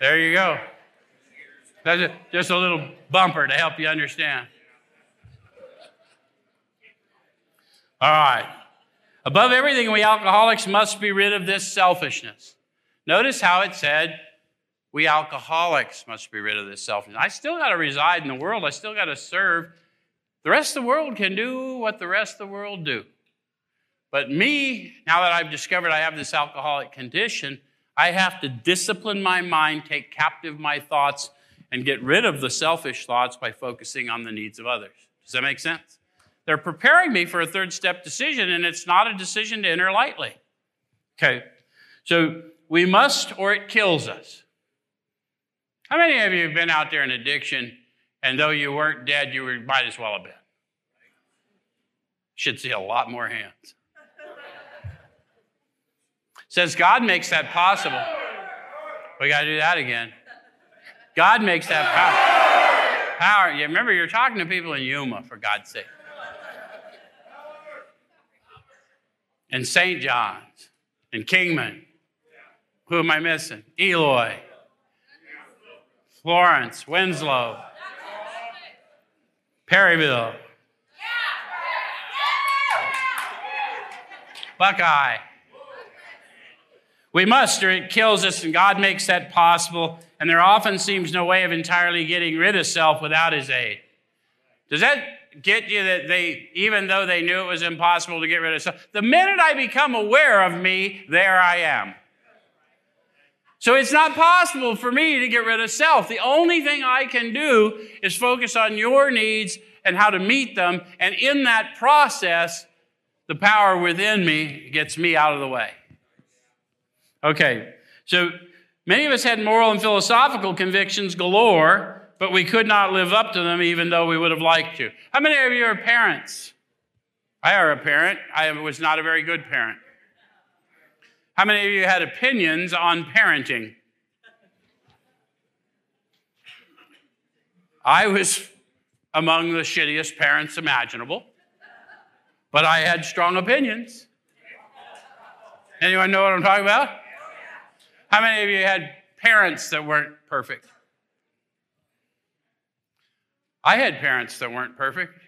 There you go. That's just a little bumper to help you understand. All right. Above everything, we alcoholics must be rid of this selfishness. Notice how it said, we alcoholics must be rid of this selfishness. I still got to reside in the world. I still got to serve. The rest of the world can do what the rest of the world do. But me, now that I've discovered I have this alcoholic condition, I have to discipline my mind, take captive my thoughts, and get rid of the selfish thoughts by focusing on the needs of others. Does that make sense? They're preparing me for a third step decision, and it's not a decision to enter lightly. Okay, so we must or it kills us. How many of you have been out there in addiction, and though you weren't dead, you might as well have been? Should see a lot more hands says God makes that possible. We got to do that again. God makes that power. Power. You remember, you're talking to people in Yuma, for God's sake. And St. John's, and Kingman. Who am I missing? Eloy, Florence, Winslow, Perryville, Buckeye. We must, or it kills us, and God makes that possible. And there often seems no way of entirely getting rid of self without His aid. Does that get you that they, even though they knew it was impossible to get rid of self, the minute I become aware of me, there I am. So it's not possible for me to get rid of self. The only thing I can do is focus on your needs and how to meet them. And in that process, the power within me gets me out of the way. Okay, so many of us had moral and philosophical convictions galore, but we could not live up to them even though we would have liked to. How many of you are parents? I are a parent. I was not a very good parent. How many of you had opinions on parenting? I was among the shittiest parents imaginable, but I had strong opinions. Anyone know what I'm talking about? How many of you had parents that weren't perfect? I had parents that weren't perfect.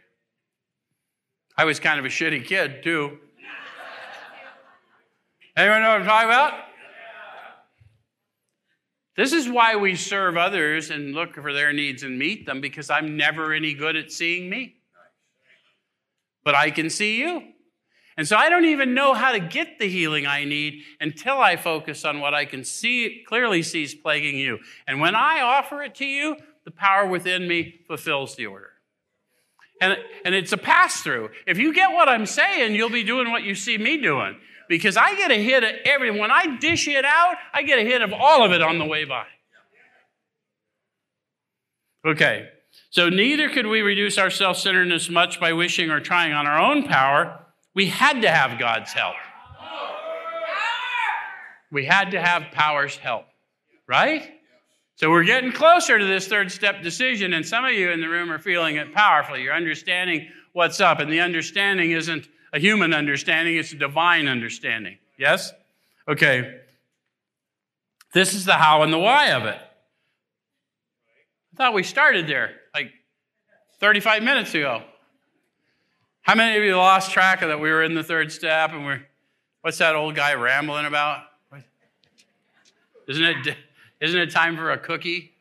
I was kind of a shitty kid, too. Anyone know what I'm talking about? This is why we serve others and look for their needs and meet them because I'm never any good at seeing me. But I can see you. And so I don't even know how to get the healing I need until I focus on what I can see clearly sees plaguing you. And when I offer it to you, the power within me fulfills the order. And, and it's a pass through. If you get what I'm saying, you'll be doing what you see me doing because I get a hit of every when I dish it out, I get a hit of all of it on the way by. Okay. So neither could we reduce our self-centeredness much by wishing or trying on our own power. We had to have God's help. We had to have power's help. Right? So we're getting closer to this third step decision, and some of you in the room are feeling it powerfully. You're understanding what's up, and the understanding isn't a human understanding, it's a divine understanding. Yes? Okay. This is the how and the why of it. I thought we started there like 35 minutes ago. How many of you lost track of that? We were in the third step and we're, what's that old guy rambling about? Isn't it, isn't it time for a cookie?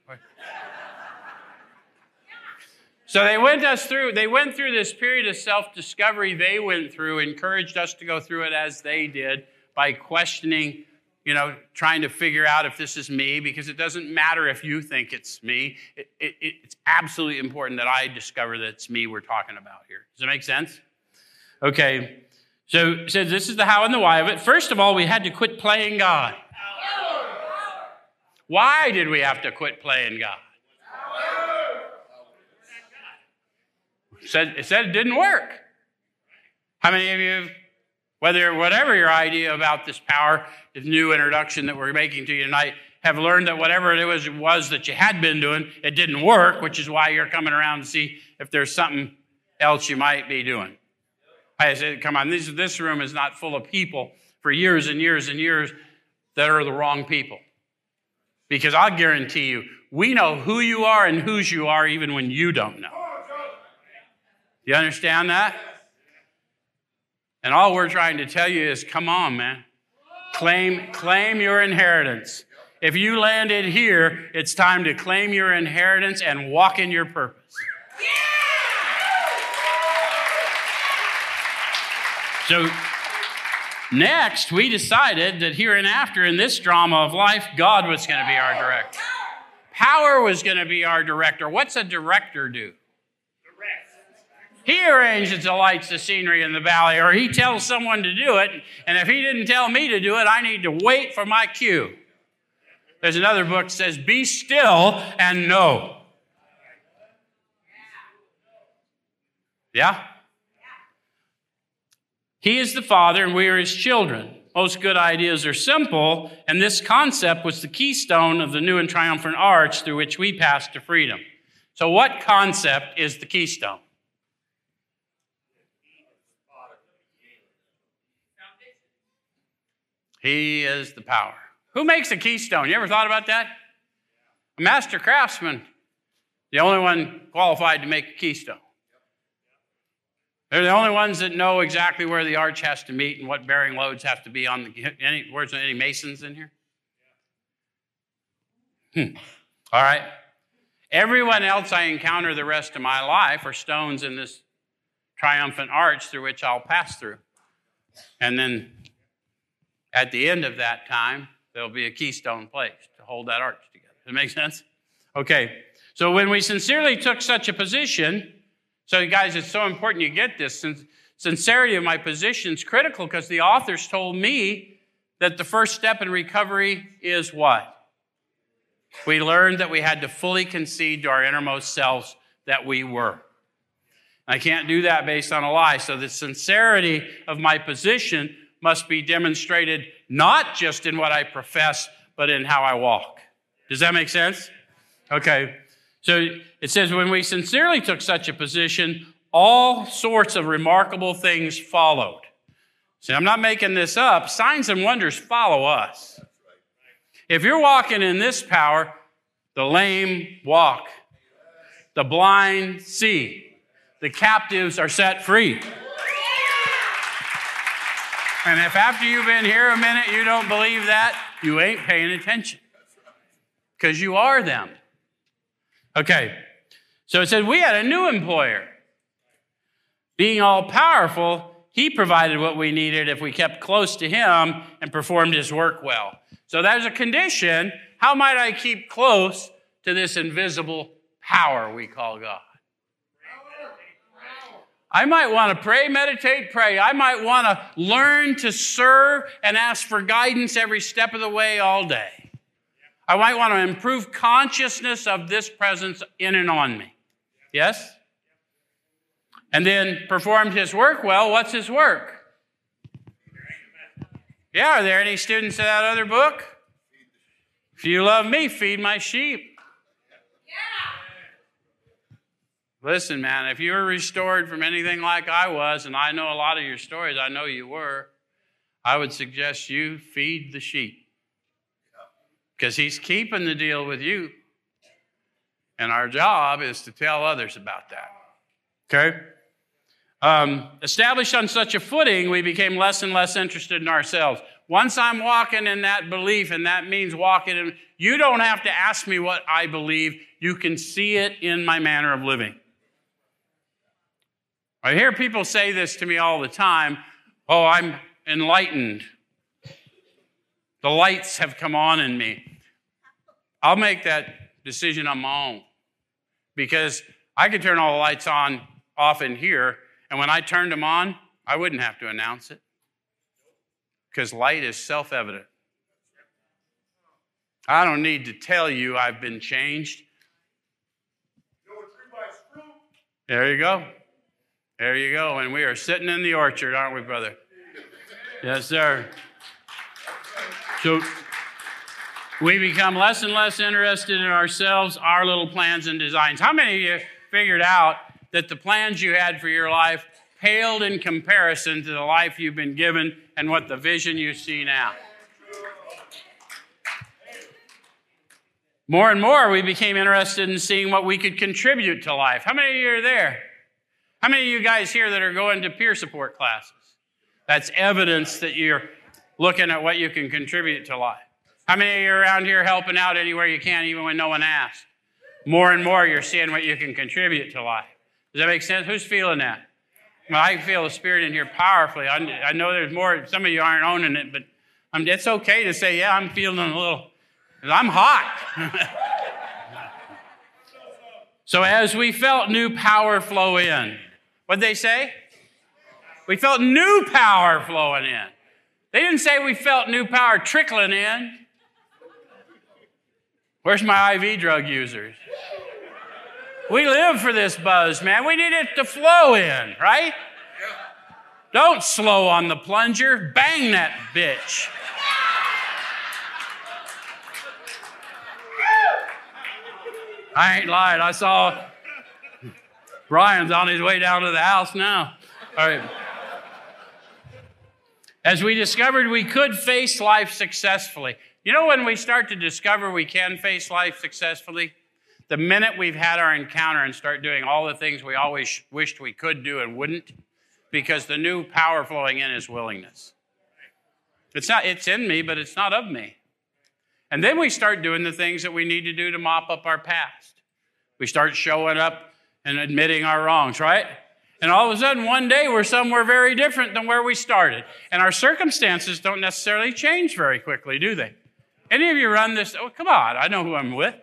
So they went us through, they went through this period of self-discovery they went through, encouraged us to go through it as they did by questioning, you know, trying to figure out if this is me, because it doesn't matter if you think it's me. It, it, it's absolutely important that I discover that it's me we're talking about here. Does that make sense? Okay. So, so this is the how and the why of it. First of all, we had to quit playing God. Why did we have to quit playing God? Said, it said it didn't work. How many of you, whether whatever your idea about this power, this new introduction that we're making to you tonight, have learned that whatever it was, it was that you had been doing, it didn't work, which is why you're coming around to see if there's something else you might be doing. I said, come on, this, this room is not full of people for years and years and years that are the wrong people. Because I'll guarantee you, we know who you are and whose you are even when you don't know. You understand that? And all we're trying to tell you is come on, man. Claim, claim your inheritance. If you landed here, it's time to claim your inheritance and walk in your purpose. Yeah! So, next, we decided that here and after in this drama of life, God was going to be our director. Power was going to be our director. What's a director do? He arranges the lights, the scenery in the valley, or he tells someone to do it. And if he didn't tell me to do it, I need to wait for my cue. There's another book that says, Be still and know. Yeah? He is the Father, and we are His children. Most good ideas are simple, and this concept was the keystone of the new and triumphant arch through which we pass to freedom. So, what concept is the keystone? He is the power. Who makes a keystone? You ever thought about that? A master craftsman, the only one qualified to make a keystone. They're the only ones that know exactly where the arch has to meet and what bearing loads have to be on the. Any, where's any masons in here? Hmm. All right. Everyone else I encounter the rest of my life are stones in this triumphant arch through which I'll pass through. And then at the end of that time, there'll be a keystone placed to hold that arch together. Does that make sense? Okay. So when we sincerely took such a position, so you guys, it's so important you get this. Sincerity of my position is critical because the authors told me that the first step in recovery is what? We learned that we had to fully concede to our innermost selves that we were. I can't do that based on a lie. So the sincerity of my position must be demonstrated not just in what I profess, but in how I walk. Does that make sense? Okay. So it says, when we sincerely took such a position, all sorts of remarkable things followed. See, I'm not making this up. Signs and wonders follow us. If you're walking in this power, the lame walk, the blind see, the captives are set free. And if after you've been here a minute you don't believe that, you ain't paying attention because you are them. Okay, so it said we had a new employer. Being all powerful, he provided what we needed if we kept close to him and performed his work well. So there's a condition. How might I keep close to this invisible power we call God? I might want to pray, meditate, pray. I might want to learn to serve and ask for guidance every step of the way all day. I might want to improve consciousness of this presence in and on me. Yes? And then performed his work well. What's his work? Yeah, are there any students of that other book? If you love me, feed my sheep. Listen, man, if you were restored from anything like I was, and I know a lot of your stories, I know you were, I would suggest you feed the sheep. Because he's keeping the deal with you. And our job is to tell others about that. Okay? Um, established on such a footing, we became less and less interested in ourselves. Once I'm walking in that belief, and that means walking in, you don't have to ask me what I believe. You can see it in my manner of living. I hear people say this to me all the time Oh, I'm enlightened. The lights have come on in me. I'll make that decision on my own because I could turn all the lights on off in here and when I turned them on, I wouldn't have to announce it because light is self evident. I don't need to tell you I've been changed. There you go. There you go. And we are sitting in the orchard, aren't we, brother? Yes, sir. So we become less and less interested in ourselves, our little plans and designs. How many of you figured out that the plans you had for your life paled in comparison to the life you've been given and what the vision you see now. More and more, we became interested in seeing what we could contribute to life. How many of you are there? How many of you guys here that are going to peer support classes? That's evidence that you're looking at what you can contribute to life. How many of you are around here helping out anywhere you can, even when no one asks? More and more, you're seeing what you can contribute to life. Does that make sense? Who's feeling that? Well, I feel the Spirit in here powerfully. I, I know there's more, some of you aren't owning it, but I'm, it's okay to say, yeah, I'm feeling a little, I'm hot. so as we felt new power flow in, what'd they say? We felt new power flowing in. They didn't say we felt new power trickling in. Where's my IV drug users? We live for this buzz, man. We need it to flow in, right? Don't slow on the plunger. Bang that bitch. I ain't lying. I saw Brian's on his way down to the house now. All right. As we discovered we could face life successfully. You know when we start to discover we can face life successfully? The minute we've had our encounter and start doing all the things we always wished we could do and wouldn't, because the new power flowing in is willingness. It's not, it's in me, but it's not of me. And then we start doing the things that we need to do to mop up our past. We start showing up and admitting our wrongs, right? And all of a sudden, one day, we're somewhere very different than where we started. And our circumstances don't necessarily change very quickly, do they? Any of you run this? Oh, come on, I know who I'm with.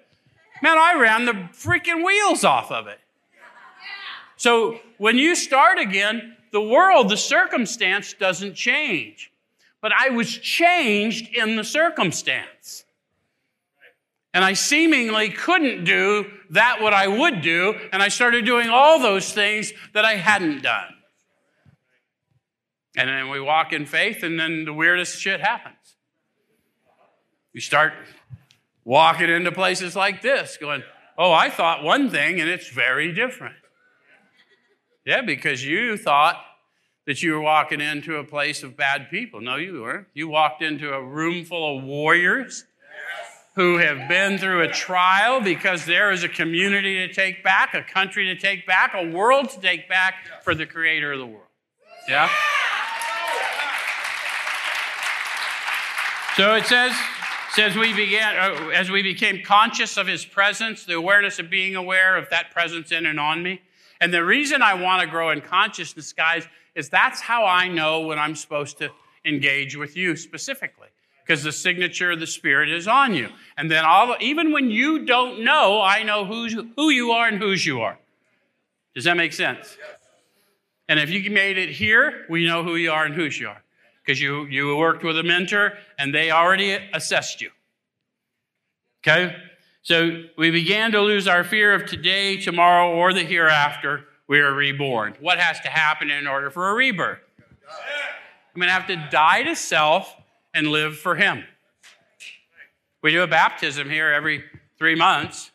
Man, I ran the freaking wheels off of it. So when you start again, the world, the circumstance doesn't change. But I was changed in the circumstance. And I seemingly couldn't do that what I would do, and I started doing all those things that I hadn't done. And then we walk in faith, and then the weirdest shit happens. We start walking into places like this, going, Oh, I thought one thing, and it's very different. Yeah, because you thought that you were walking into a place of bad people. No, you weren't. You walked into a room full of warriors who have been through a trial because there is a community to take back, a country to take back, a world to take back for the creator of the world. Yeah? So it says, says we began uh, as we became conscious of his presence, the awareness of being aware of that presence in and on me. And the reason I want to grow in consciousness, guys, is that's how I know when I'm supposed to engage with you specifically because the signature of the Spirit is on you. And then all, even when you don't know, I know who's, who you are and whose you are. Does that make sense? And if you made it here, we know who you are and whose you are because you, you worked with a mentor and they already assessed you. Okay? So we began to lose our fear of today, tomorrow, or the hereafter. We are reborn. What has to happen in order for a rebirth? I'm going to have to die to self and live for Him. We do a baptism here every three months.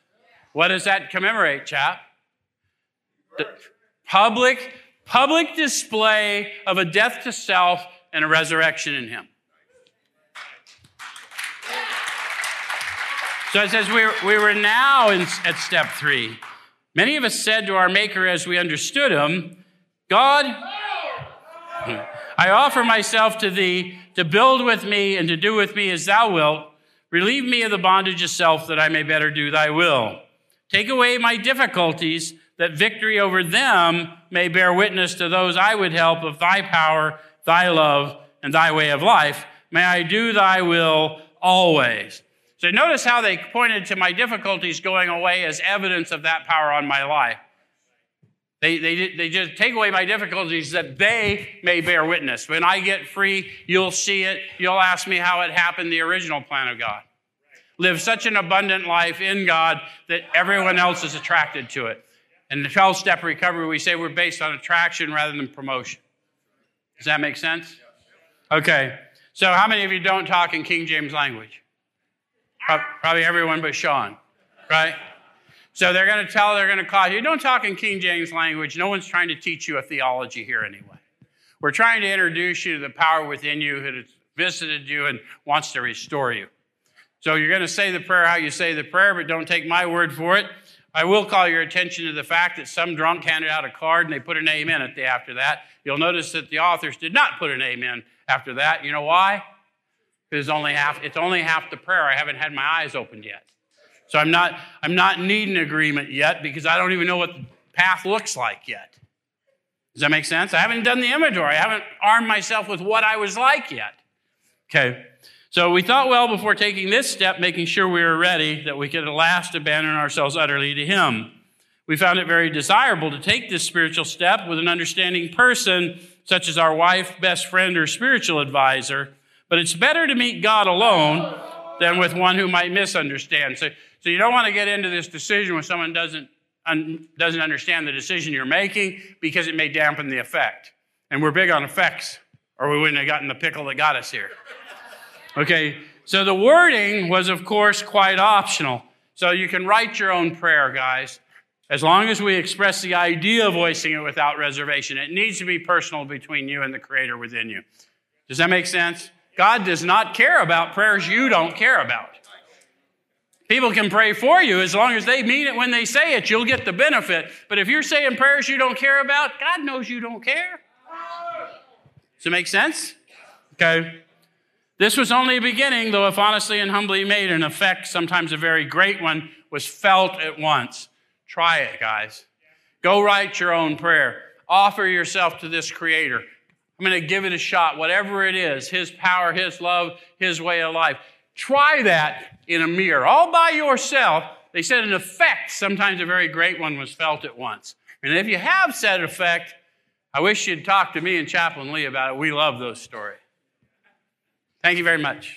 What does that commemorate, chap? The public, public display of a death to self and a resurrection in Him. So it says we we were now in, at step three. Many of us said to our Maker as we understood Him, God, I offer myself to Thee to build with me and to do with me as thou wilt. Relieve me of the bondage of self that I may better do thy will. Take away my difficulties that victory over them may bear witness to those I would help of thy power, thy love, and thy way of life. May I do thy will always. So notice how they pointed to my difficulties going away as evidence of that power on my life. They, they, they just take away my difficulties that they may bear witness. When I get free, you'll see it. You'll ask me how it happened, the original plan of God. Live such an abundant life in God that everyone else is attracted to it. In the 12 step recovery, we say we're based on attraction rather than promotion. Does that make sense? Okay. So, how many of you don't talk in King James language? Probably everyone but Sean, right? So they're going to tell, they're going to call you. Don't talk in King James language. No one's trying to teach you a theology here anyway. We're trying to introduce you to the power within you that has visited you and wants to restore you. So you're going to say the prayer how you say the prayer, but don't take my word for it. I will call your attention to the fact that some drunk handed out a card and they put an amen at the after that. You'll notice that the authors did not put an amen after that. You know why? Because only half, it's only half the prayer. I haven't had my eyes opened yet. So I'm not, I'm not needing agreement yet because I don't even know what the path looks like yet. Does that make sense? I haven't done the inventory. I haven't armed myself with what I was like yet. Okay. So we thought well before taking this step, making sure we were ready, that we could at last abandon ourselves utterly to Him. We found it very desirable to take this spiritual step with an understanding person, such as our wife, best friend, or spiritual advisor. But it's better to meet God alone than with one who might misunderstand. So so you don't want to get into this decision when someone doesn't, un, doesn't understand the decision you're making because it may dampen the effect. And we're big on effects, or we wouldn't have gotten the pickle that got us here. Okay, so the wording was, of course, quite optional. So you can write your own prayer, guys, as long as we express the idea of voicing it without reservation. It needs to be personal between you and the Creator within you. Does that make sense? God does not care about prayers you don't care about. People can pray for you as long as they mean it when they say it, you'll get the benefit. But if you're saying prayers you don't care about, God knows you don't care. Does it make sense? Okay. This was only a beginning, though if honestly and humbly made, an effect, sometimes a very great one, was felt at once. Try it, guys. Go write your own prayer. Offer yourself to this Creator. I'm going to give it a shot, whatever it is His power, His love, His way of life. Try that in a mirror, all by yourself. They said an effect, sometimes a very great one, was felt at once. And if you have said effect, I wish you'd talk to me and Chaplain Lee about it. We love those stories. Thank you very much.